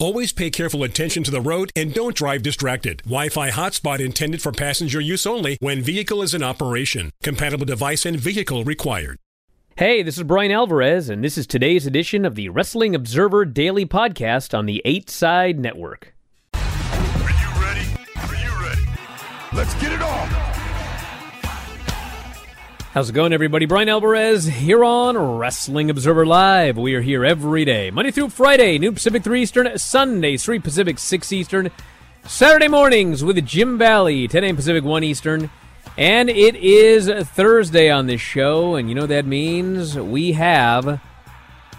Always pay careful attention to the road and don't drive distracted. Wi-Fi hotspot intended for passenger use only when vehicle is in operation. Compatible device and vehicle required. Hey, this is Bryan Alvarez, and this is today's edition of the Wrestling Observer Daily Podcast on the 8 Side Network. Are you ready? Are you ready? Let's get it on! How's it going, everybody? Bryan Alvarez here on Wrestling Observer Live. We are here every day, Monday through Friday, noon Pacific 3 Eastern, Sunday 3 Pacific 6 Eastern, Saturday mornings with Jim Valley, 10 a.m. Pacific 1 Eastern. And it is Thursday on this show, and you know that means? We have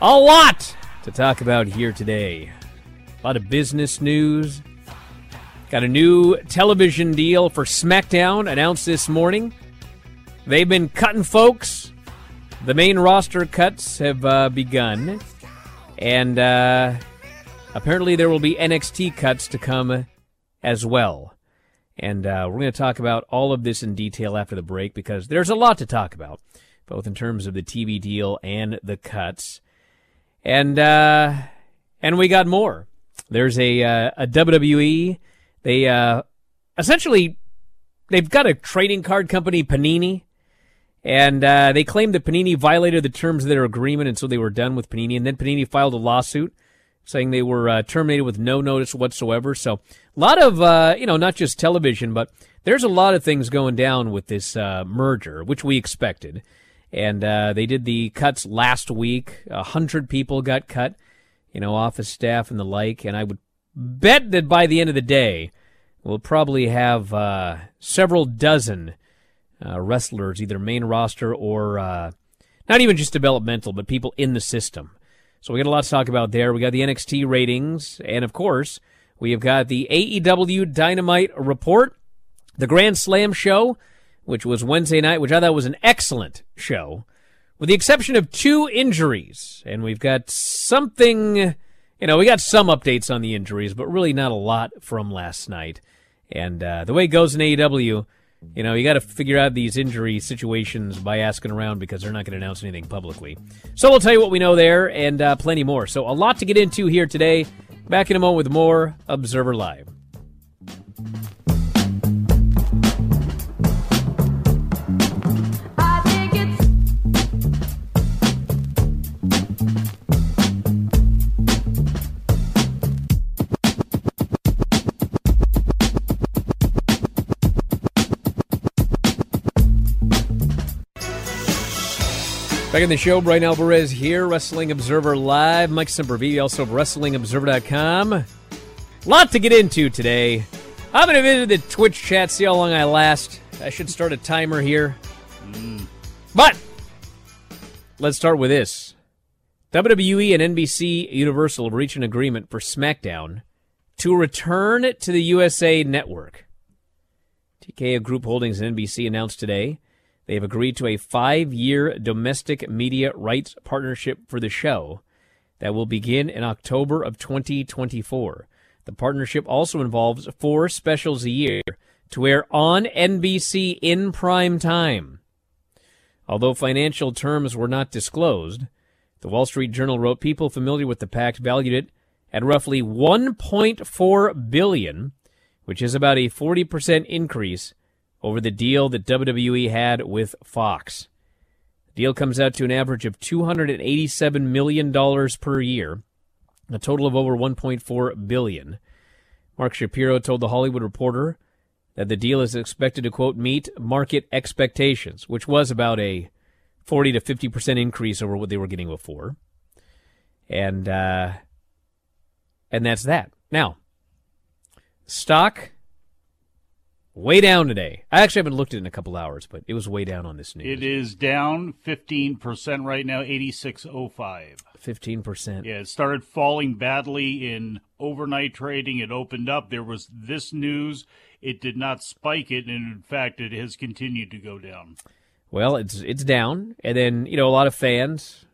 a lot to talk about here today. A lot of business news. Got a new television deal for SmackDown announced this morning. They've been cutting folks. The main roster cuts have uh, begun. And uh, apparently there will be NXT cuts to come as well. And uh, we're going to talk about all of this in detail after the break because there's a lot to talk about, both in terms of the TV deal and the cuts. And uh, and we got more. There's a uh, a WWE. They uh, essentially they've got a trading card company, Panini, and uh, they claimed that Panini violated the terms of their agreement, and so they were done with Panini. And then Panini filed a lawsuit saying they were uh, terminated with no notice whatsoever. So a lot of, uh, you know, not just television, but there's a lot of things going down with this uh, merger, which we expected. And uh, they did the cuts last week. A hundred people got cut, you know, office staff and the like. And I would bet that by the end of the day, we'll probably have uh, several dozen uh, wrestlers, either main roster or uh, not even just developmental, but people in the system. So we got a lot to talk about there. We got the NXT ratings, and of course, we have got the AEW Dynamite report, the Grand Slam show, which was Wednesday night, which I thought was an excellent show, with the exception of two injuries. And we've got something, you know, we got some updates on the injuries, but really not a lot from last night. And uh, the way it goes in AEW, you know, you got to figure out these injury situations by asking around because they're not going to announce anything publicly. So we'll tell you what we know there and uh, plenty more. So a lot to get into here today. Back in a moment with more Observer Live. Back in the show, Bryan Alvarez here, Wrestling Observer Live. Mike Sempervive, also of WrestlingObserver.com. Lot to get into today. I'm going to visit the Twitch chat, see how long I last. I should start a timer here. Mm. But let's start with this. WWE and NBC Universal have reached an agreement for SmackDown to return to the USA Network. TKO Group Holdings and NBC announced today they have agreed to a five year domestic media rights partnership for the show that will begin in October of 2024. The partnership also involves four specials a year to air on NBC in prime time. Although financial terms were not disclosed, the Wall Street Journal wrote people familiar with the pact valued it at roughly 1.4 billion, which is about a 40% increase over the deal that WWE had with Fox. The deal comes out to an average of $287 million per year, a total of over 1.4 billion. Mark Shapiro told The Hollywood Reporter that the deal is expected to, quote, meet market expectations, which was about a 40 to 50% increase over what they were getting before. And, uh, and that's that. Now, stock way down today. I actually haven't looked at it in a couple hours, but it was way down on this news. It is down 15% right now, 86.05. 15%. Yeah, it started falling badly in overnight trading. It opened up. There was this news. It did not spike it, and in fact, it has continued to go down. Well, it's it's down, and then you know a lot of fans.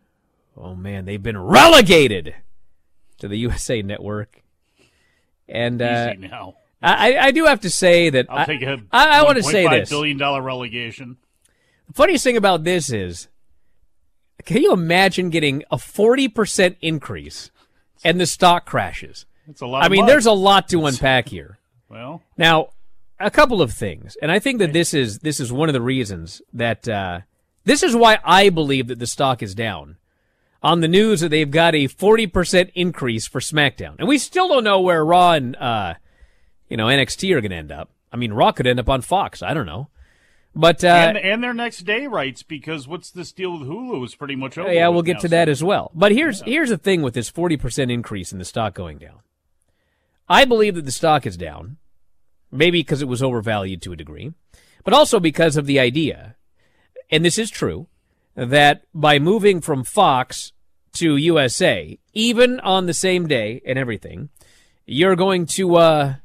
Oh man, they've been relegated to the USA Network, and uh, now. I I do have to say that I'll I, take a I, I want to say $1.5 this. billion dollar relegation. The funniest thing about this is, can you imagine getting a forty percent increase, and the stock crashes? That's a lot. I mean, money. there's a lot to unpack here. well. Now, a couple of things, and I think that this is this is one of the reasons that uh, this is why I believe that the stock is down on the news that they've got a forty percent increase for SmackDown, and we still don't know where Raw and uh, you know NXT are going to end up. I mean, Raw could end up on Fox. I don't know, but uh, and, and their next day rights because what's this deal with Hulu is pretty much over. yeah, we'll get now, to so- that as well. But here's here's the thing with this forty percent increase in the stock going down. I believe that the stock is down, maybe because it was overvalued to a degree, but also because of the idea, and this is true, that by moving from Fox to USA, even on the same day and everything, you're going to uh,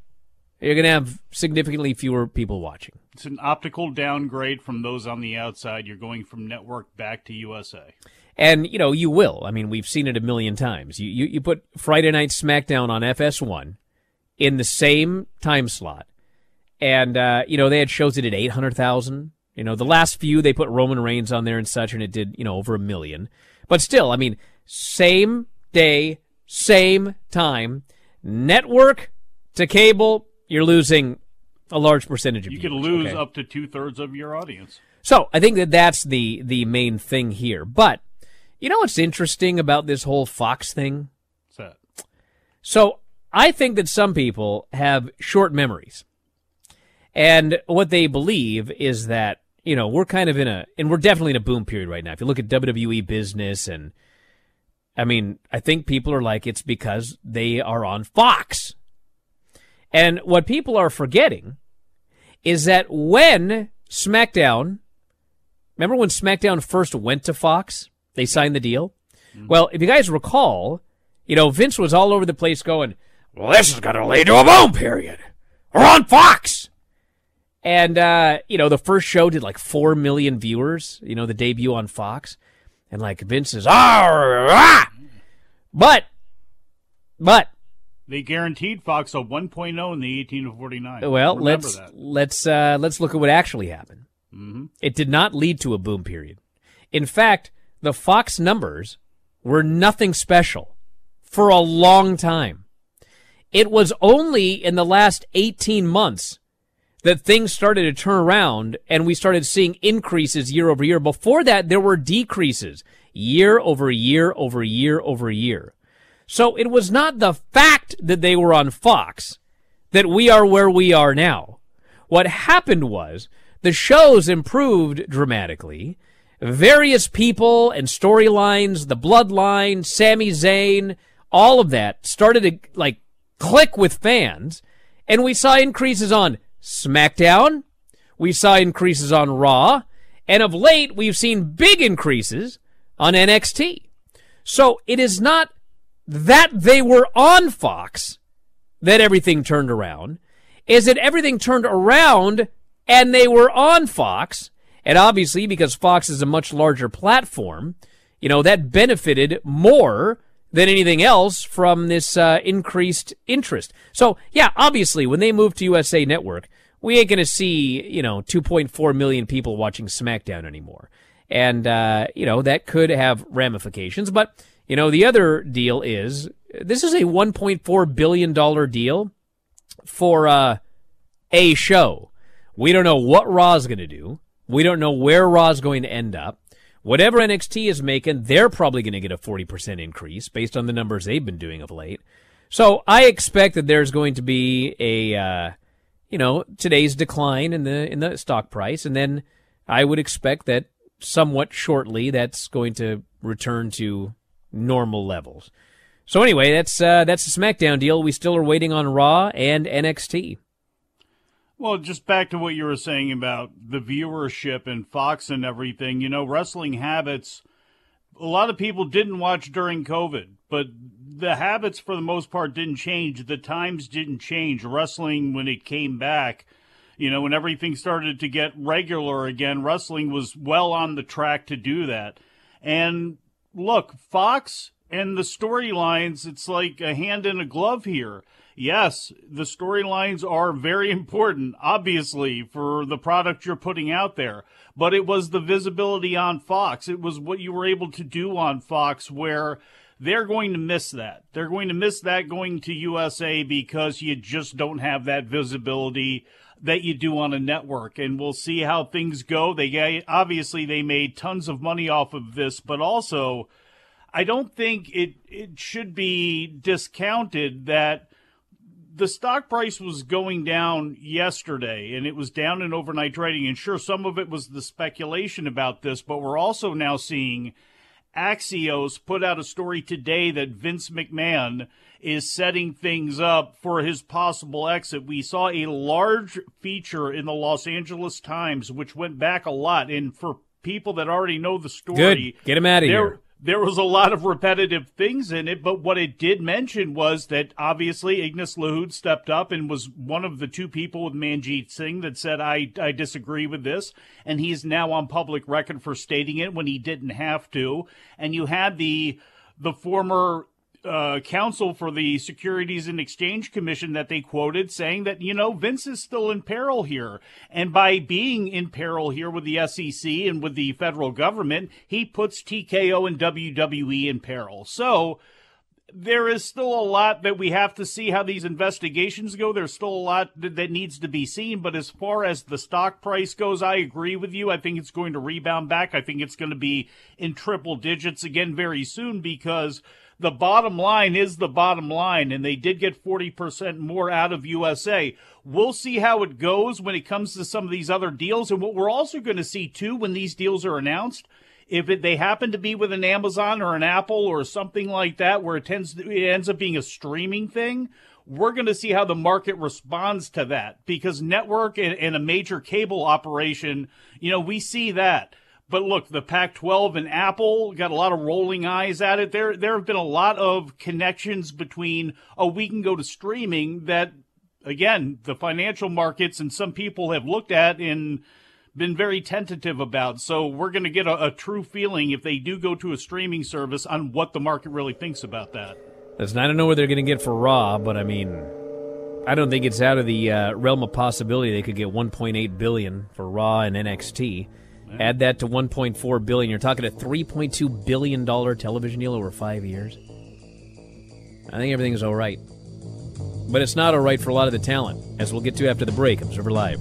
you're going to have significantly fewer people watching. It's an optical downgrade from those on the outside. You're going from network back to USA. And you know you will. I mean, we've seen it a million times. You you, you put Friday Night SmackDown on FS1 in the same time slot, and uh, you know they had shows that did eight hundred thousand. You know, the last few they put Roman Reigns on there and such, and it did you know over a million. But still, I mean, same day, same time, network to cable, you're losing a large percentage of You could lose okay? up to two thirds of your audience. So I think that that's the the main thing here. But you know what's interesting about this whole Fox thing? What's that? So I think that some people have short memories. And what they believe is that, you know, we're kind of in a, and we're definitely in a boom period right now. If you look at WWE business and, I mean, I think people are like, it's because they are on Fox. And what people are forgetting is that when SmackDown, remember when SmackDown first went to Fox? They signed the deal? Well, if you guys recall, you know, Vince was all over the place going, well, this is going to lead to a boom period. We're on Fox. And, uh, you know, the first show did like 4 million viewers, you know, the debut on Fox. And like Vince is, ah. But, but, They guaranteed Fox a 1.0 in the 18 to 49. well, Remember let's, that. let's, uh, let's look at what actually happened. Mm-hmm. It did not lead to a boom period. In fact, the Fox numbers were nothing special for a long time. It was only in the last 18 months that things started to turn around and we started seeing increases year over year. Before that, there were decreases year over year over year over year. So it was not the fact that they were on Fox that we are where we are now. What happened was the shows improved dramatically. Various people and storylines, the bloodline, Sami Zayn, all of that started to like click with fans. And we saw increases on SmackDown. We saw increases on Raw. And of late, we've seen big increases on NXT. So it is not that they were on Fox that everything turned around. Is that everything turned around and they were on Fox. And obviously, because Fox is a much larger platform, you know, that benefited more than anything else from this uh, increased interest. So, yeah, obviously, when they moved to USA Network, we ain't going to see, you know, 2.4 million people watching SmackDown anymore. And, uh, you know, that could have ramifications. But, you know, the other deal is this is a $1.4 billion deal for uh, a show. We don't know what Raw's going to do. We don't know where Raw's going to end up. Whatever NXT is making, they're probably going to get a 40% increase based on the numbers they've been doing of late. So I expect that there's going to be a, uh, you know, today's decline in the, in the stock price. And then I would expect that somewhat shortly, that's going to return to normal levels. So anyway, that's uh, that's the SmackDown deal. We still are waiting on Raw and NXT. Well, just back to what you were saying about the viewership and Fox and everything. You know, wrestling habits. A lot of people didn't watch during COVID, but the habits for the most part didn't change. The times didn't change. Wrestling, when it came back, you know, when everything started to get regular again, wrestling was well on the track to do that. And look, Fox and the storylines, it's like a hand in a glove here. Yes, the storylines are very important, obviously, for the product you're putting out there. But it was the visibility on Fox. It was what you were able to do on Fox where they're going to miss that. They're going to miss that going to USA because you just don't have that visibility that you do on a network and we'll see how things go. They obviously they made tons of money off of this, but also I don't think it it should be discounted that the stock price was going down yesterday and it was down in overnight trading and sure some of it was the speculation about this but we're also now seeing Axios put out a story today that Vince McMahon is setting things up for his possible exit. We saw a large feature in the Los Angeles Times which went back a lot and for people that already know the story Good. Get him out of there, here there was a lot of repetitive things in it, but what it did mention was that obviously Ignace Lahoud stepped up and was one of the two people with Manjeet Singh that said, I, I disagree with this. And he's now on public record for stating it when he didn't have to. And you had the, the former uh, counsel for the Securities and Exchange Commission that they quoted saying that, you know, Vince is still in peril here. And by being in peril here with the SEC and with the federal government, he puts TKO and WWE in peril. So, there is still a lot that we have to see how these investigations go. There's still a lot that needs to be seen. But as far as the stock price goes, I agree with you. I think it's going to rebound back. I think it's going to be in triple digits again very soon because the bottom line is the bottom line, and they did get 40% more out of USA. We'll see how it goes when it comes to some of these other deals. And what we're also going to see, too, when these deals are announced, if it, they happen to be with an Amazon or an Apple or something like that, where it tends to, it ends up being a streaming thing, we're going to see how the market responds to that because network and, and a major cable operation, you know, we see that but look, the Pac 12 and Apple got a lot of rolling eyes at it. There, there have been a lot of connections between, oh, we can go to streaming that, again, the financial markets and some people have looked at and been very tentative about. So we're going to get a, a true feeling if they do go to a streaming service on what the market really thinks about that. Listen, I don't know what they're going to get for Raw, but I mean, I don't think it's out of the uh, realm of possibility they could get 1.8 billion for Raw and NXT. Add that to 1.4 billion. You're talking a 3.2 billion dollar television deal over five years. I think everything's all right, but it's not all right for a lot of the talent, as we'll get to after the break. Observer Live.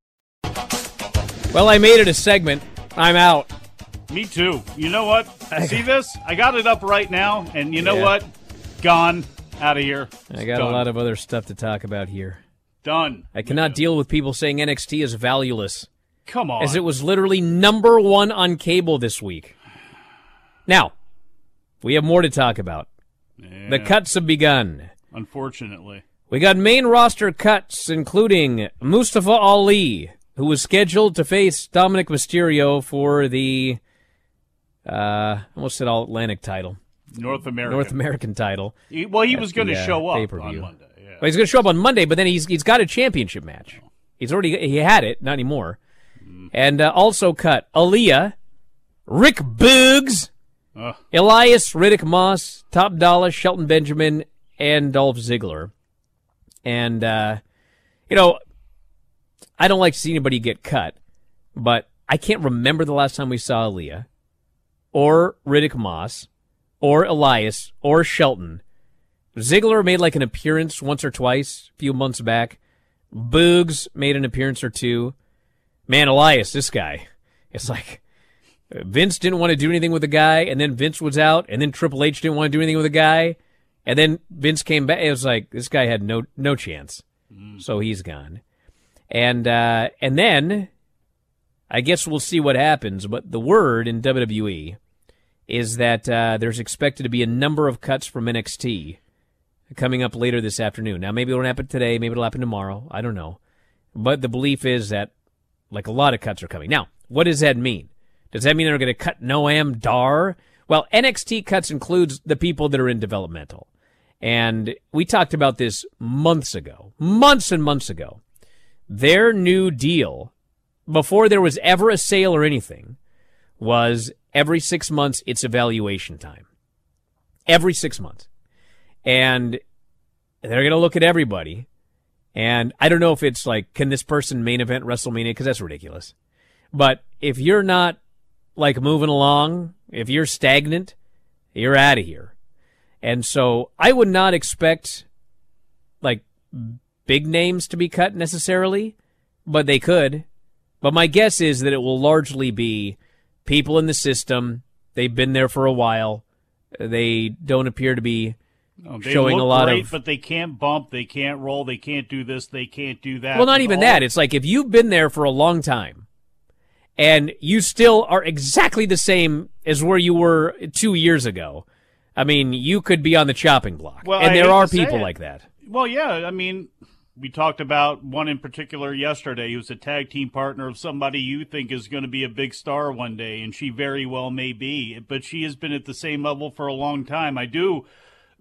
Well, I made it a segment. I'm out. Me too. You know what? I See this? I got it up right now, and you know Yeah. what? Gone. Out of here. I got Done. a lot of other stuff to talk about here. Done. I cannot deal with people saying NXT is valueless, Come on. as it was literally number one on cable this week. Now, we have more to talk about. The cuts have begun. Unfortunately. We got main roster cuts, including Mustafa Ali, who was scheduled to face Dominik Mysterio for the, uh, almost said All Atlantic title, North America. North American title. He- well, he was going to uh, show up pay-per-view. on Monday. Yeah. Well, he's going to show up on Monday, but then he's he's got a championship match. He's already he had it, not anymore. And uh, also cut Aliyah, Rick Boogs, Ugh. Elias Riddick Moss, Top Dollar, Shelton Benjamin, and Dolph Ziggler. And uh, you know, I don't like to see anybody get cut, but I can't remember the last time we saw Aliyah, or Riddick Moss, or Elias, or Shelton. Ziggler made like an appearance once or twice a few months back. Boogs made an appearance or two. Man, Elias, this guy. It's like Vince didn't want to do anything with the guy, and then Vince was out, and then Triple H didn't want to do anything with the guy, and then Vince came back. It was like this guy had no no chance, mm. so he's gone. And uh, and then I guess we'll see what happens. But the word in WWE is that uh, there's expected to be a number of cuts from NXT coming up later this afternoon. Now, maybe it'll happen today, maybe it'll happen tomorrow. I don't know. But the belief is that, like, a lot of cuts are coming. Now, what does that mean? Does that mean they're going to cut Noam Dar? Well, NXT cuts includes the people that are in developmental. And we talked about this months ago, months and months ago. Their new deal, before there was ever a sale or anything, was every six months it's evaluation time. Every six months. And they're going to look at everybody. And I don't know if it's like, can this person main event WrestleMania? Because that's ridiculous. But if you're not like moving along, if you're stagnant, you're out of here. And so I would not expect like big names to be cut necessarily, but they could. But my guess is that it will largely be people in the system. They've been there for a while. They don't appear to be No, showing a lot great, of- but they can't bump, they can't roll, they can't do this, they can't do that. Well, not even All- that. It's like if you've been there for a long time and you still are exactly the same as where you were two years ago. I mean, you could be on the chopping block. Well, and I there are people like that. Well, yeah. I mean, we talked about one in particular yesterday. who's a tag team partner of somebody you think is going to be a big star one day, and she very well may be. But she has been at the same level for a long time. I do,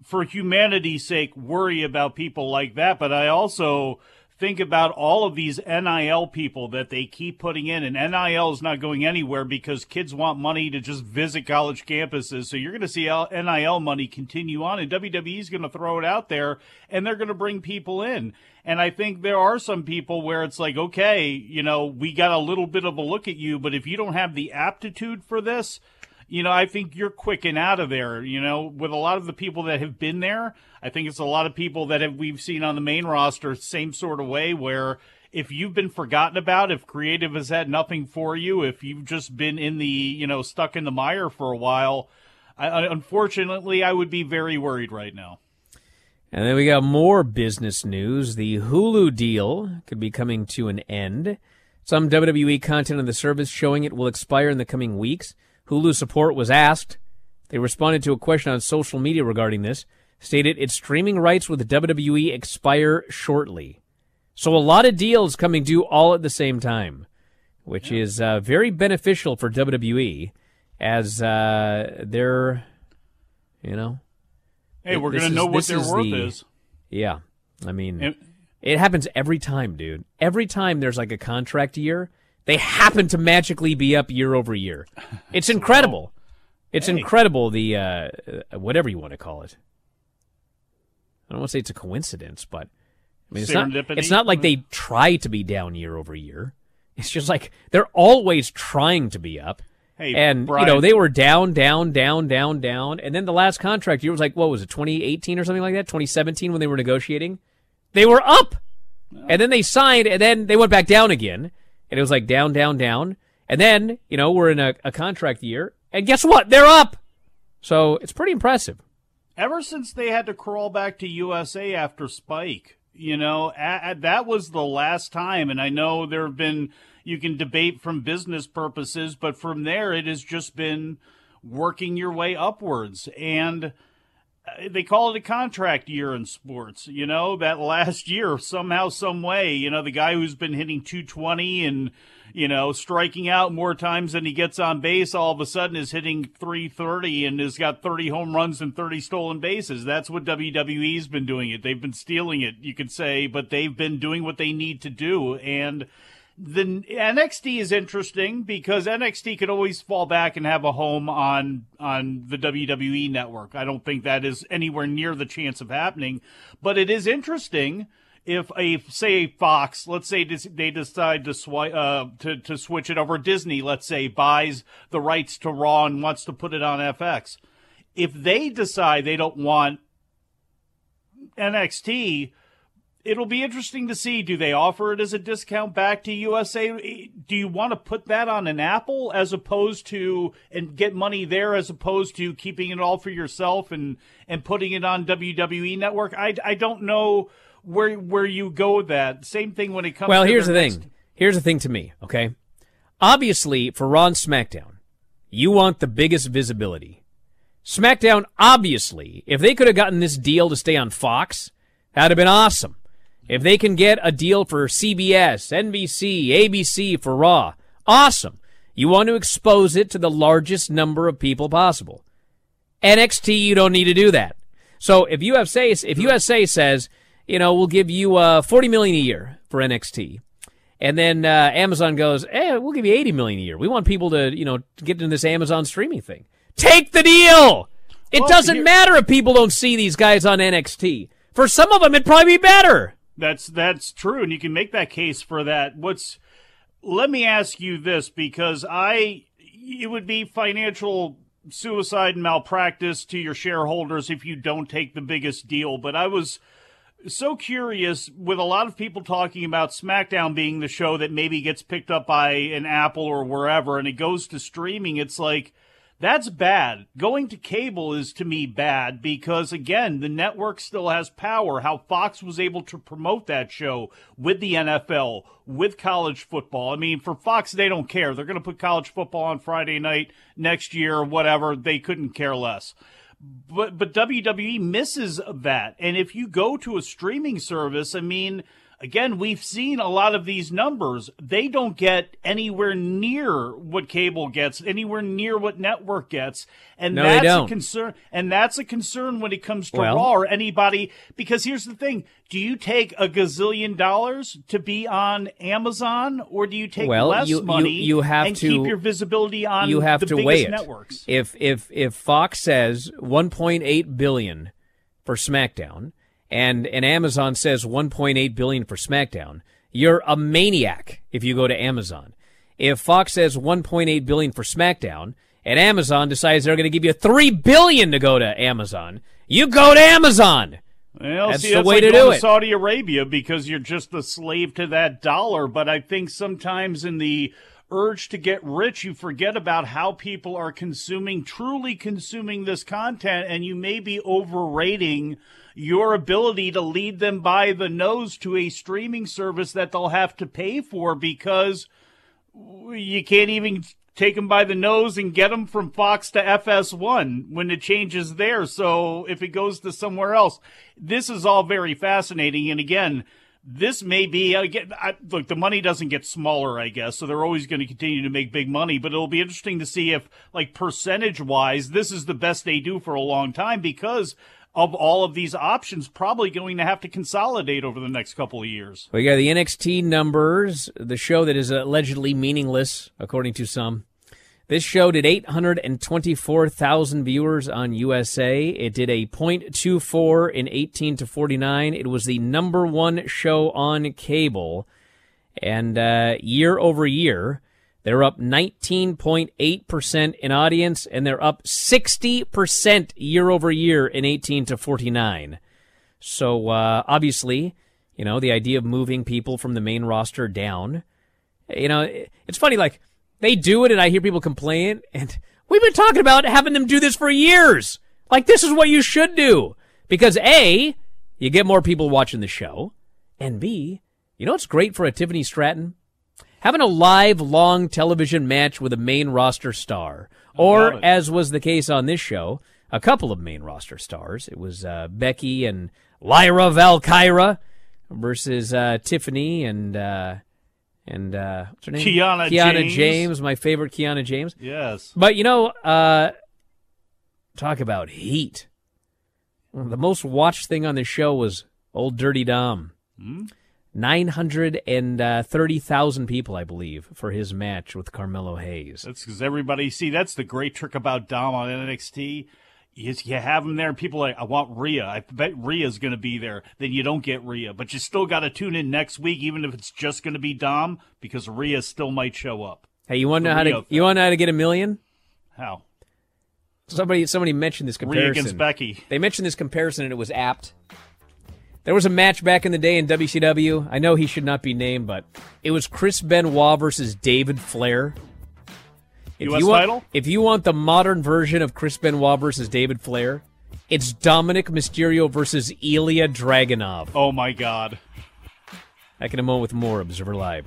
for humanity's sake, worry about people like that. But I also think about all of these NIL people that they keep putting in, and NIL is not going anywhere because kids want money to just visit college campuses. So you're going to see NIL money continue on, and WWE is going to throw it out there, and they're going to bring people in. And I think there are some people where it's like, okay, you know, we got a little bit of a look at you, but if you don't have the aptitude for this, you know, I think you're quick and out of there. You know, with a lot of the people that have been there, I think it's a lot of people that have we've seen on the main roster, same sort of way where if you've been forgotten about, if creative has had nothing for you, if you've just been in the, you know, stuck in the mire for a while, I- unfortunately, I would be very worried right now. And then we got more business news. The Hulu deal could be coming to an end. Some WWE content on the service showing it will expire in the coming weeks. Hulu support was asked. They responded to a question on social media regarding this, stated its streaming rights with WWE expire shortly. So a lot of deals coming due all at the same time, which is uh, very beneficial for WWE as uh, they're, you know, Hey, we're going to know what their is worth the- is. yeah. I mean, And- it happens every time, dude. Every time there's like a contract year, they happen to magically be up year over year. It's incredible. It's Hey. incredible. The uh, whatever you want to call it. I don't want to say it's a coincidence, but I mean, it's not. It's not like they try to be down year over year. It's just like they're always trying to be up. Hey, and Bryan, you know they were down, down, down, down, down, and then the last contract year was like what was it, 2018 or something like that, 2017 when they were negotiating, they were up, and then they signed, and then they went back down again, and it was like down, down, down, and then you know we're in a, a contract year, and guess what, they're up, so it's pretty impressive. ever since they had to crawl back to USA after Spike, you know, a- a- that was the last time. And I know there have been, you can debate from business purposes, but from there, it has just been working your way upwards. And uh, they call it a contract year in sports. You know, that last year, somehow, some way, you know, the guy who's been hitting 220 and, you know, striking out more times than he gets on base all of a sudden is hitting 330 and has got 30 home runs and 30 stolen bases. That's what WWE's been doing it. They've been stealing it, you could say, but they've been doing what they need to do. And, the NXT is interesting because NXT could always fall back and have a home on on the WWE network. I don't think that is anywhere near the chance of happening, but it is interesting if a say Fox, let's say they decide to swi- uh, to to switch it over Disney, let's say buys the rights to Raw and wants to put it on FX. If they decide they don't want NXT, it'll be interesting to see do they offer it as a discount back to USA do you want to put that on an Apple as opposed to and get money there as opposed to keeping it all for yourself and and putting it on WWE network I, I don't know where where you go with that same thing when it comes Well, here's the next... thing. Here's the thing to me, okay? Obviously, for Raw and SmackDown, you want the biggest visibility. SmackDown, obviously, if they could have gotten this deal to stay on Fox, that'd have been awesome. If they can get a deal for CBS, NBC, ABC for Raw, awesome. You want to expose it to the largest number of people possible. NXT, you don't need to do that. So if USA, if USA says, you know, we'll give you uh, 40 million a year for NXT, and then uh, Amazon goes, eh, we'll give you 80 million a year. We want people to, you know, get into this Amazon streaming thing. Take the deal. It Well, doesn't matter if people don't see these guys on NXT. For some of them, it'd probably be better. That's that's true, and you can make that case for that. What's let me ask you this because I it would be financial suicide and malpractice to your shareholders if you don't take the biggest deal. But I was so curious with a lot of people talking about SmackDown being the show that maybe gets picked up by an Apple or wherever and it goes to streaming. It's like that's bad. Going to cable is to me bad because again, the network still has power. How Fox was able to promote that show with the NFL, with college football. I mean, for Fox, they don't care. They're going to put college football on Friday night next year or whatever. They couldn't care less but but WWE misses that. And if you go to a streaming service, I mean, again, we've seen a lot of these numbers. They don't get anywhere near what cable gets, anywhere near what network gets, and No, that's a concern. And that's a concern when it comes to Well- Raw or anybody. Because here's the thing: Do you take a gazillion dollars to be on Amazon, or do you take Well, less you- you- money you have and to- keep your visibility on you have the to biggest weigh it. networks? If if if Fox says 1.8 billion for SmackDown and and Amazon says 1.8 billion for SmackDown, you're a maniac if you go to Amazon. If Fox says 1.8 billion for SmackDown and Amazon decides they're going to give you 3 billion to go to Amazon, you go to Amazon. Well, That's see, the that's way like to do it. Saudi Arabia because you're just a slave to that dollar. But I think sometimes in the urge to get rich, you forget about how people are consuming, truly consuming this content, and you may be overrating your ability to lead them by the nose to a streaming service that they'll have to pay for because you can't even take them by the nose and get them from Fox to FS1 when it changes there. So if it goes to somewhere else, this is all very fascinating. And again, this may be again. I, look, the money doesn't get smaller, I guess, so they're always going to continue to make big money. But it'll be interesting to see if, like percentage wise, this is the best they do for a long time because of all of these options. Probably going to have to consolidate over the next couple of years. We got the NXT numbers, the show that is allegedly meaningless, according to some. This show did 824,000 viewers on USA. It did a .24 in 18 to 49. It was the number one show on cable. And uh, year over year, they're up 19.8% in audience, and they're up 60% year over year in 18 to 49. So uh, obviously, you know, the idea of moving people from the main roster down, you know, it's funny. Like they do it, and I hear people complain, and we've been talking about having them do this for years. Like this is what you should do because a, you get more people watching the show, and b, you know, it's great for a Tiffany Stratton having a live long television match with a main roster star, or as was the case on this show, a couple of main roster stars. It was uh, Becky and Lyra Valkyria versus uh, Tiffany and uh, and uh, what's her name? Kiana, Kiana James. James. my favorite Kiana James. Yes, but you know, uh, talk about heat. The most watched thing on this show was Old Dirty Dom. Mm-hmm. 930,000 uh, people, I believe, for his match with Carmelo Hayes. That's because everybody, see, that's the great trick about Dom on NXT. Is you have him there, and people like, I want Rhea. I bet Rhea's going to be there. Then you don't get Rhea, but you still got to tune in next week, even if it's just going to be Dom, because Rhea still might show up. Hey, you want to know how to thing. you want to know how to get a million? How? Somebody somebody mentioned this comparison. Rhea against Becky. They mentioned this comparison, and it was apt. There was a match back in the day in WCW. I know he should not be named, but it was Chris Benoit versus David Flair. If US you want, title? If you want the modern version of Chris Benoit versus David Flair, it's Dominik Mysterio versus Ilya Dragunov. Oh my God! Back in a moment with more Observer Live.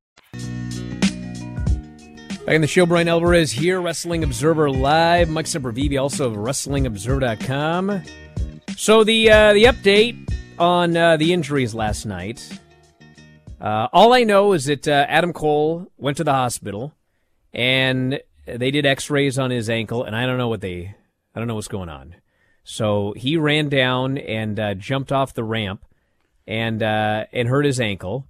Back in the show, Bryan Alvarez here, Wrestling Observer Live. Mike Sempervive, also of WrestlingObserver.com. So the uh, the update on uh, the injuries last night. Uh, all I know is that uh, Adam Cole went to the hospital, and they did X-rays on his ankle, and I don't know what they, I don't know what's going on. So he ran down and uh, jumped off the ramp, and uh, and hurt his ankle,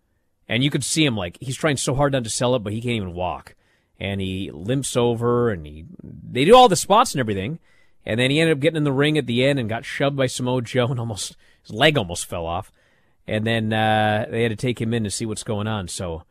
and you could see him like he's trying so hard not to sell it, but he can't even walk and he limps over and he they do all the spots and everything and then he ended up getting in the ring at the end and got shoved by Samoa Joe and almost his leg almost fell off and then uh, they had to take him in to see what's going on so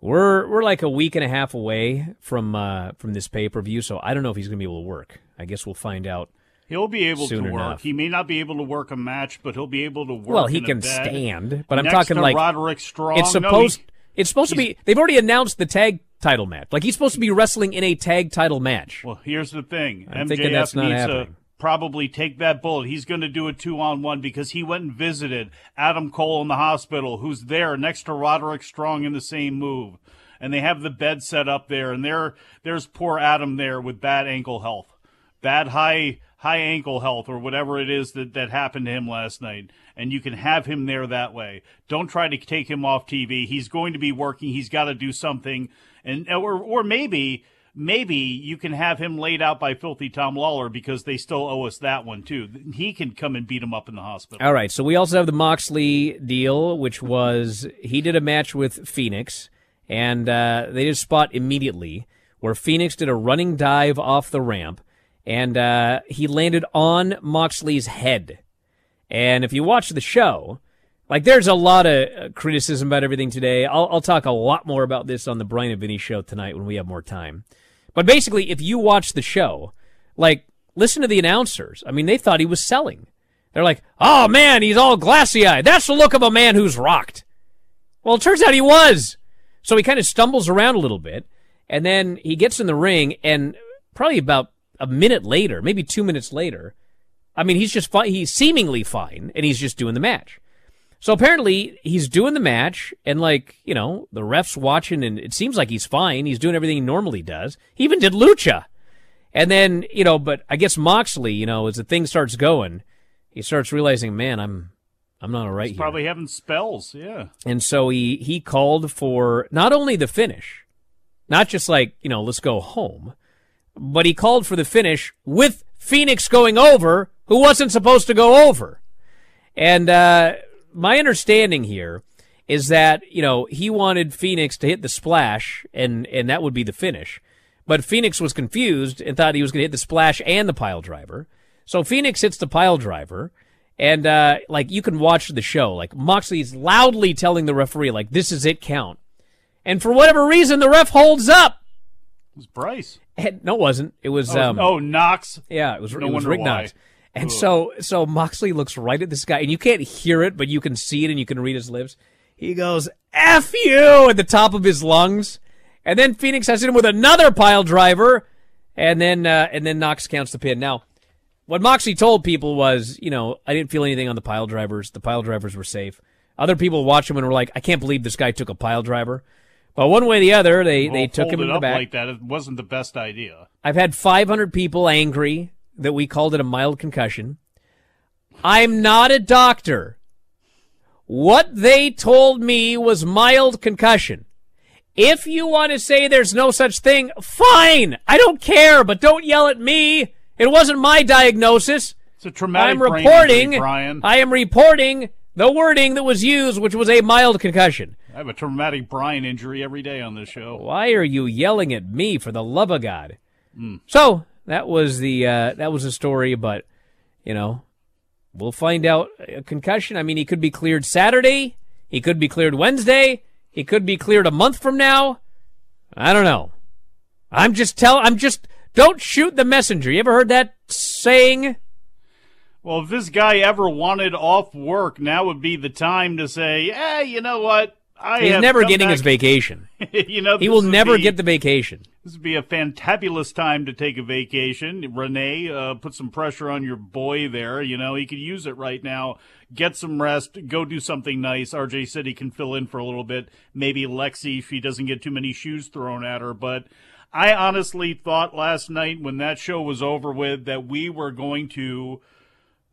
we're we're like a week and a half away from uh, from this pay per view so I don't know if he's gonna be able to work I guess we'll find out He'll be able to work. enough. He may not be able to work a match, but he'll be able to work. well he can stand but I'm talking like Roderick Strong. it's No, he- supposed it's supposed to be they've already announced the tag title match like he's supposed to be wrestling in a tag title match Well, here's the thing. I'm MJF thinking that's not needs happening. to probably take that bullet. He's going to do a two on one because he went and visited Adam Cole in the hospital, who's there next to Roderick Strong in the same move. And they have the bed set up there, and there, there's poor Adam there with bad ankle health, bad high high ankle health, or whatever it is that that happened to him last night. And you can have him there that way. Don't try to take him off TV. He's going to be working. He's got to do something, and or or maybe maybe you can have him laid out by Filthy Tom Lawlor because they still owe us that one too. He can come and beat him up in the hospital. All right, so we also have the Moxley deal, which was he did a match with Fenix, and uh, they did a spot immediately where Fenix did a running dive off the ramp, and uh, he landed on Moxley's head. And if you watch the show, like there's a lot of uh, criticism about everything today. I'll, I'll talk a lot more about this on the Bryan and Vinny show tonight when we have more time. But basically, if you watch the show, like listen to the announcers. I mean, they thought he was selling. They're like, oh man, he's all glassy eyed. That's the look of a man who's rocked. Well, it turns out he was. So he kind of stumbles around a little bit, and then he gets in the ring, and probably about a minute later, maybe two minutes later, I mean, he's just fine. He's seemingly fine, and he's just doing the match. So apparently, he's doing the match, and like, you know, the ref's watching, and it seems like he's fine. He's doing everything he normally does. He even did lucha. And then, you know, but I guess Moxley, you know, as the thing starts going, he starts realizing, man, I'm, I'm not all right He's here. probably having spells. Yeah. And so he he called for not only the finish, not just like, you know, let's go home, but he called for the finish with Fenix going over, who wasn't supposed to go over. And uh, my understanding here is that, you know, he wanted Fenix to hit the splash and and that would be the finish. But Fenix was confused and thought he was going to hit the splash and the pile driver. So Fenix hits the pile driver and uh, like you can watch the show. Like Moxley's loudly telling the referee, like, this is it count. And for whatever reason, the ref holds up. It was Bryce. And, no, it wasn't. It was Oh, um, oh Knox. yeah, it was no it was Rick why. Knox. And Ugh. so so Moxley looks right at this guy, and you can't hear it, but you can see it and you can read his lips. He goes, F you at the top of his lungs. And then Fenix has him with another pile driver, and then uh, and then Knox counts the pin. Now, what Moxley told people was, you know, I didn't feel anything on the pile drivers. The pile drivers were safe. Other people watched him and were like, I can't believe this guy took a pile driver. But one way or the other, they, Well, they took him it in the up back. like that. It wasn't the best idea. I've had 500 people angry that we called it a mild concussion. I'm not a doctor. What they told me was mild concussion. If you want to say there's no such thing, fine. I don't care, but don't yell at me. It wasn't my diagnosis. It's a traumatic I'm brain reporting. injury, Bryan. I am reporting the wording that was used, which was a mild concussion. I have a traumatic Brian injury every day on this show. Why are you yelling at me for the love of God? Hmm. So that was the uh, that was the story, but you know, we'll find out. A concussion. I mean, he could be cleared Saturday. He could be cleared Wednesday. He could be cleared a month from now. I don't know. I'm just tell. I'm just don't shoot the messenger. You ever heard that saying? Well, if this guy ever wanted off work, now would be the time to say, "Hey, you know what? I He's never getting back- his vacation. you know, He will never be- get the vacation. This would be a fantabulous time to take a vacation. Renee, uh, put some pressure on your boy there. You know, he could use it right now. Get some rest. Go do something nice. RJ said he can fill in for a little bit. Maybe Lexi if he doesn't get too many shoes thrown at her. But I honestly thought last night when that show was over with that we were going to.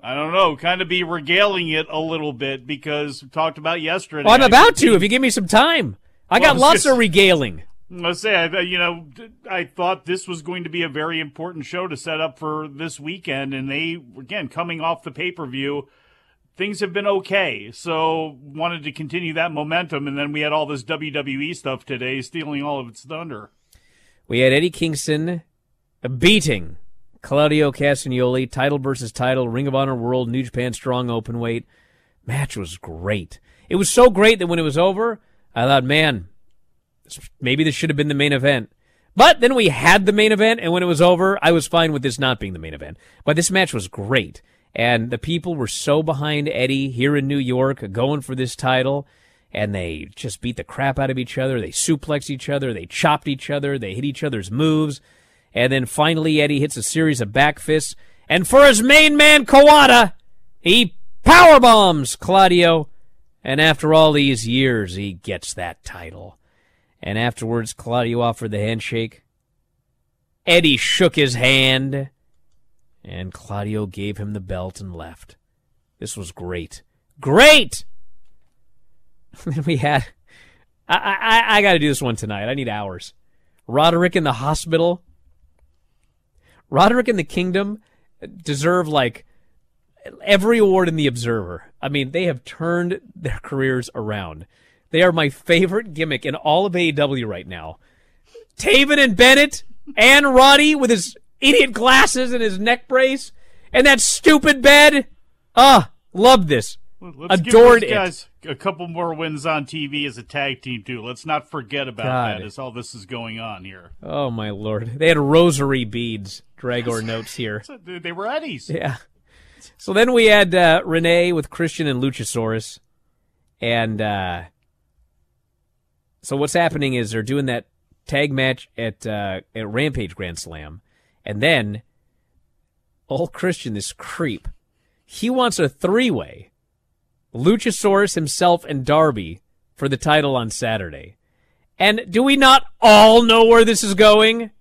I don't know, kind of be regaling it a little bit because we talked about yesterday. Well, I'm about to. If you give me some time, I Well, got lots just- of regaling. Let's say, I, you know, I thought this was going to be a very important show to set up for this weekend, and they, again, coming off the pay per view, things have been okay. So wanted to continue that momentum, and then we had all this WWE stuff today, stealing all of its thunder. We had Eddie Kingston beating Claudio Castagnoli, title versus title, Ring of Honor World, New Japan Strong Openweight. Match was great. It was so great that when it was over, I thought, man, maybe this should have been the main event. But then we had the main event, and when it was over, I was fine with this not being the main event. But this match was great. And the people were so behind Eddie here in New York, going for this title and they just beat the crap out of each other. They suplexed each other. They chopped each other. They hit each other's moves. And then finally, Eddie hits a series of back fists. And for his main man, Kawada, he power bombs Claudio. And after all these years, he gets that title. And afterwards, Claudio offered the handshake. Eddie shook his hand. And Claudio gave him the belt and left. This was great. Great! then we had. I I, I got to do this one tonight. I need hours. Roderick in the hospital. Roderick in the Kingdom deserve like every award in the Observer. I mean, they have turned their careers around. They are my favorite gimmick in all of AEW right now. Taven and Bennett and Roddy with his idiot glasses and his neck brace and that stupid bed. Ah, love this. Let's Adored give it. those guys a couple more wins on TV as a tag team too. Let's not forget about God. that as all this is going on here. Oh my lord. They had rosary beads. Dragor notes here. They were Eddies. Yeah. So then we had uh, Renee with Christian and Luchasaurus, and uh, so what's happening is they're doing that tag match at uh, at Rampage Grand Slam, and then old Christian, this creep, he wants a three way, Luchasaurus himself and Darby for the title on Saturday. And do we not all know where this is going?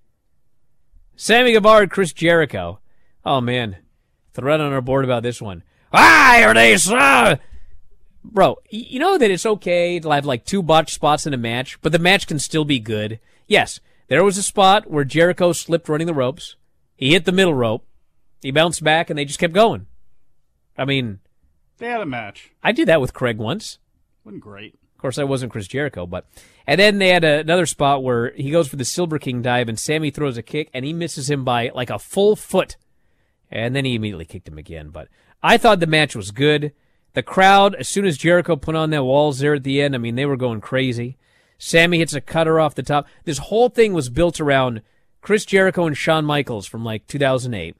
Sammy Guevara Chris Jericho. Oh man, thread on our board about this one. Ah, here they saw. Bro, you know that it's okay to have like two botched spots in a match, but the match can still be good. Yes, there was a spot where Jericho slipped running the ropes. He hit the middle rope. He bounced back, and they just kept going. I mean, They had a match. I did that with Craig once. Wasn't great. Of course, I wasn't Chris Jericho, but and then they had a, another spot where he goes for the Silver King dive, and Sammy throws a kick, and he misses him by like a full foot, and then he immediately kicked him again. But I thought the match was good. The crowd, as soon as Jericho put on that walls there at the end, I mean, they were going crazy. Sammy hits a cutter off the top. This whole thing was built around Chris Jericho and Shawn Michaels from like 2008.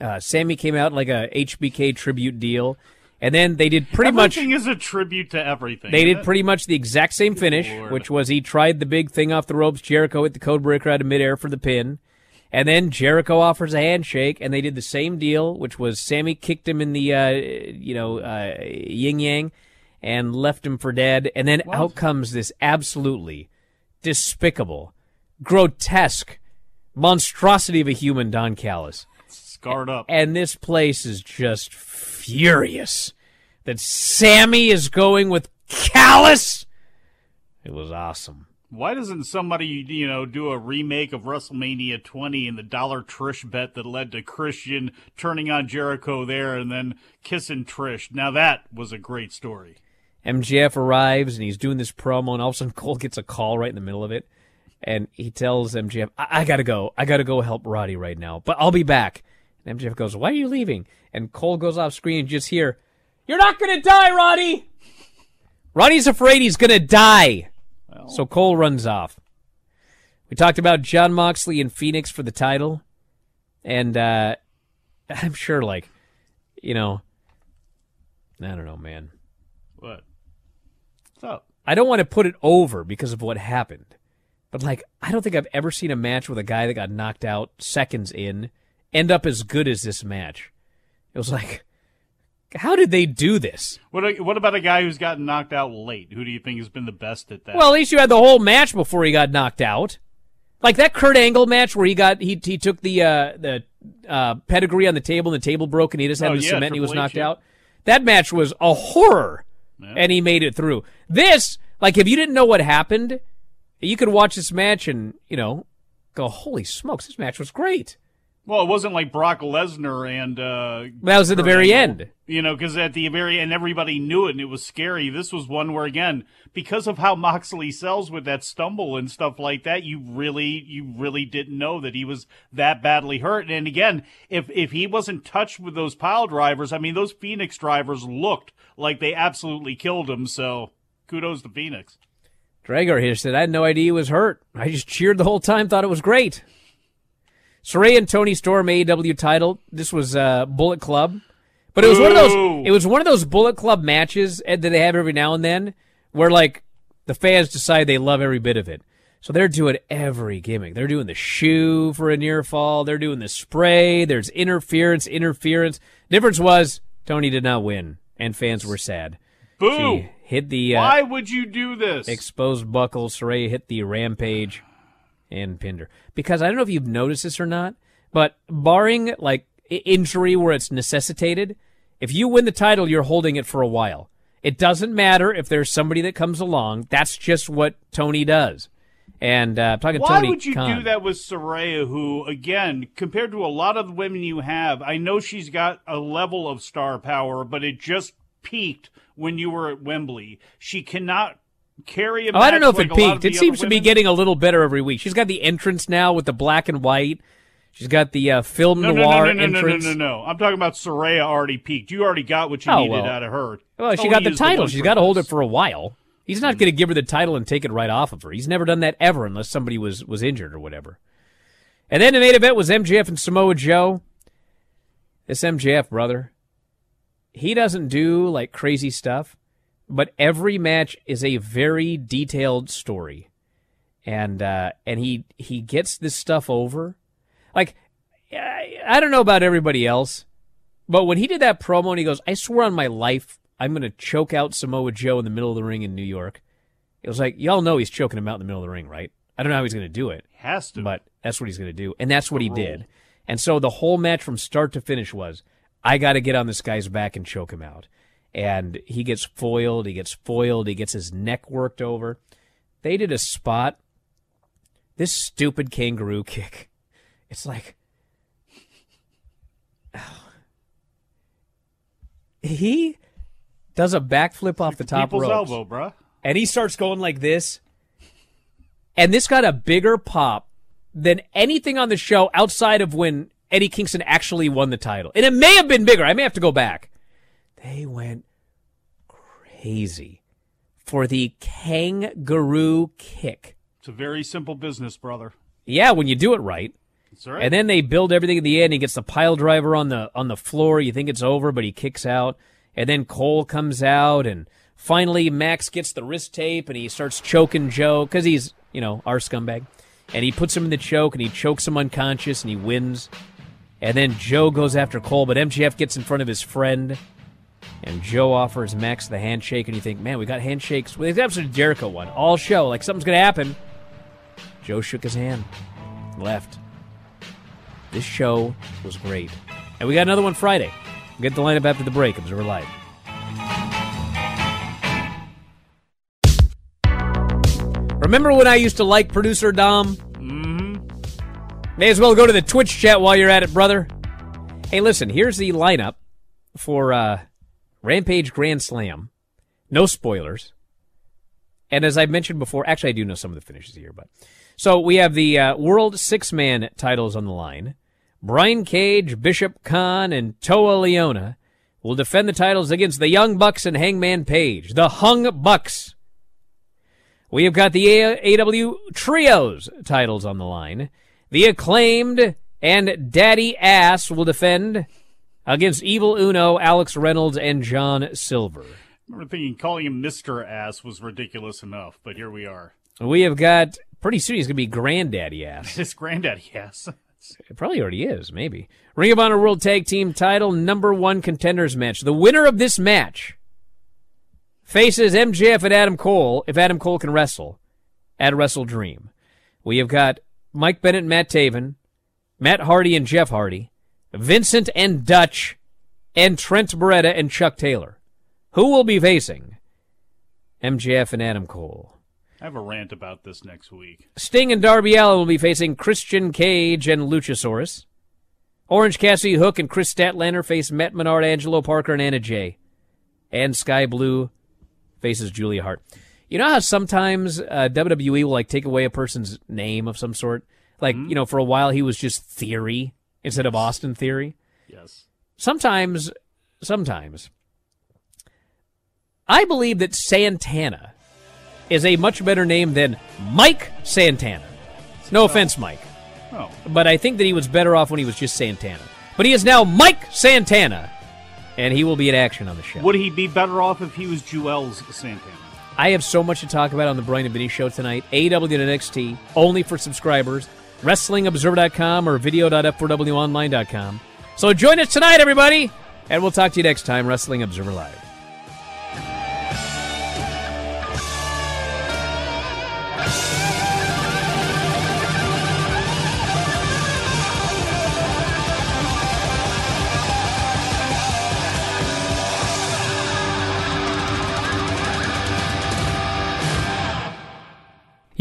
Uh, Sammy came out like a HBK tribute deal, and then they did pretty much. Everything is a tribute to everything. They did pretty much the exact same finish, Lord. which was he tried the big thing off the ropes. Jericho hit the code breaker out of midair for the pin. And then Jericho offers a handshake, and they did the same deal, which was Sammy kicked him in the, uh, you know, uh, yin yang and left him for dead. And then out comes this absolutely despicable, grotesque monstrosity of a human, Don Callis. scarred up. And this place is just furious that Sammy is going with Callis. It was awesome. Why doesn't somebody, you know, do a remake of WrestleMania 20 and the dollar Trish bet that led to Christian turning on Jericho there and then kissing Trish? Now that was a great story. MJF arrives and he's doing this promo, and all of a sudden Cole gets a call right in the middle of it. And he tells MJF, I, I gotta go. I gotta go help Roddy right now, but I'll be back. And goes, Why are you leaving? And Cole goes off screen and just hear, You're not gonna die, Roddy! Roddy's afraid he's gonna die. So Cole runs off. We talked about Jon Moxley and Fenix for the title. And uh, I'm sure, like, you know, I don't know, man. What? What's up? I don't want to put it over because of what happened. But like I don't think I've ever seen a match with a guy that got knocked out seconds in end up as good as this match. It was like how did they do this? What, what about a guy who's gotten knocked out late? Who do you think has been the best at that? Well, at least you had the whole match before he got knocked out. Like that Kurt Angle match where he got he he took the uh the uh pedigree on the table and the table broke and he just had Oh, the yeah, cement and he was H, knocked yeah. out. That match was a horror. And he made it through. This, like if you didn't know what happened, you could watch this match and, you know, go, Holy smokes, this match was great. Well, it wasn't like Brock Lesnar and uh, That was at the very end. You know, because at the very end, everybody knew it and it was scary. This was one where, again, because of how Moxley sells with that stumble and stuff like that, you really, you really didn't know that he was that badly hurt. And again, if if he wasn't touched with those pile drivers, I mean, those Fenix drivers looked like they absolutely killed him. So kudos to Fenix. Dragar here said, I had no idea he was hurt. I just cheered the whole time, thought it was great. Saraya and Toni Storm AEW title. This was uh, Bullet Club. But it was one of those it was one of those Bullet Club matches Ed, that they have every now and then where like the fans decide they love every bit of it. So they're doing every gimmick. They're doing the shoe for a near fall. They're doing the spray. There's interference, interference. Difference was Tony did not win, and fans were sad. Boo! She hit the uh, Why would you do this? exposed buckle. Saraya hit the rampage and Pinder. Because I don't know if you've noticed this or not, but barring like injury where it's necessitated, if you win the title, you're holding it for a while. It doesn't matter if there's somebody that comes along. That's just what Tony does. And uh, I'm talking Why Tony would you Khan. do that with Saraya, who, again, compared to a lot of the women you have, I know she's got a level of star power, but it just peaked when you were at Wembley. She cannot carry a Oh, I don't know if it like of peaked. It seems to be getting a little better every week. She's got the entrance now with the black and white. She's got the uh, film No, no, noir no, no, no, no, no, entrance. no, no. I'm talking about Saraya already peaked. You already got what you Oh, needed well. out of her. Well, she got the title. one She's got to hold it for a while. He's not going to give her the title and take it right off of her. He's never done that ever unless somebody was was injured or whatever. And then the main event was MJF and Samoa Joe. This MJF brother, he doesn't do like crazy stuff, but every match is a very detailed story, and uh, and he he gets this stuff over. Like I, I don't know about everybody else, but when he did that promo and he goes, I swear on my life, I'm going to choke out Samoa Joe in the middle of the ring in New York. It was like, y'all know he's choking him out in the middle of the ring, right? I don't know how he's going to do it, Has to. but that's what he's going to do. And that's what he did. And so the whole match from start to finish was, I got to get on this guy's back and choke him out. And he gets foiled. He gets foiled. He gets his neck worked over. They did a spot. This stupid kangaroo kick. It's like. He does a backflip off the top People's ropes, elbow, bruh. and he starts going like this. And this got a bigger pop than anything on the show outside of when Eddie Kingston actually won the title. And it may have been bigger. I may have to go back. They went crazy for the kangaroo kick. It's a very simple business, brother. Yeah, when you do it right. Right. And then they build everything in the end. He gets the pile driver on the on the floor. You think it's over, but he kicks out. And then Cole comes out, and finally Max gets the wrist tape, and he starts choking Joe because he's you know our scumbag. And he puts him in the choke, and he chokes him unconscious, and he wins. And then Joe goes after Cole, but MJF gets in front of his friend, and Joe offers Max the handshake, and you think, man, we got handshakes. Well, the episode of Jericho one all show like something's gonna happen. Joe shook his hand, left. This show was great. And we got another one Friday. We'll get the lineup after the break. Observer Live. Remember when I used to like producer Dom? Mm-hmm. May as well go to the Twitch chat while you're at it, brother. Hey, listen, here's the lineup for uh, Rampage Grand Slam. No spoilers. And as I mentioned before, actually, I do know some of the finishes here, but so we have the uh, World Six Man titles on the line. Brian Cage, Bishop Kaun, and Toa Liona will defend the titles against the Young Bucks and Hangman Page, the Hung Bucks. We have got the A- AW Trios titles on the line. The Acclaimed and Daddy Ass will defend against Evil Uno, Alex Reynolds, and John Silver. I remember thinking calling him Mr. Ass was ridiculous enough, but here we are. We have got pretty soon he's going to be Granddaddy Ass. His granddaddy ass. It probably already is, maybe. Ring of Honor World Tag Team title number one contenders match. The winner of this match faces MJF and Adam Cole, if Adam Cole can wrestle, at WrestleDream. We have got Mike Bennett and Matt Taven, Matt Hardy and Jeff Hardy, Vincent and Dutch, and Trent Beretta and Chuck Taylor. Who will be facing MJF and Adam Cole? I have a rant about this next week. Sting and Darby Allin will be facing Christian Cage and Luchasaurus. Orange Cassidy Hook and Kris Statlander face Matt Menard, Angelo Parker, and Anna Jay. And Skye Blue faces Julia Hart. You know how sometimes uh, WWE will like take away a person's name of some sort? Like, you know, for a while he was just Theory instead of Austin Theory. Yes. Sometimes, sometimes, I believe that Santana is a much better name than Mike Santana. No offense, Mike, Oh, but I think that he was better off when he was just Santana. But he is now Mike Santana, and he will be in action on the show. would he be better off if he was Jewel's Santana? I have so much to talk about on the Bryan and Vinny Show tonight. AW NXT, only for subscribers. WrestlingObserver.com or video.f4wonline.com. So join us tonight, everybody, and we'll talk to you next time, Wrestling Observer Live.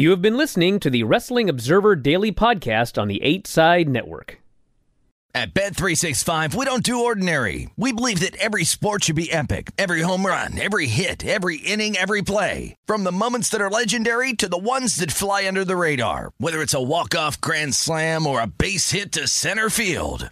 You have been listening to the Wrestling Observer Daily Podcast on the 8 Side Network. At Bet365, we don't do ordinary. We believe that every sport should be epic. Every home run, every hit, every inning, every play. From the moments that are legendary to the ones that fly under the radar. Whether it's a walk-off grand slam or a base hit to center field.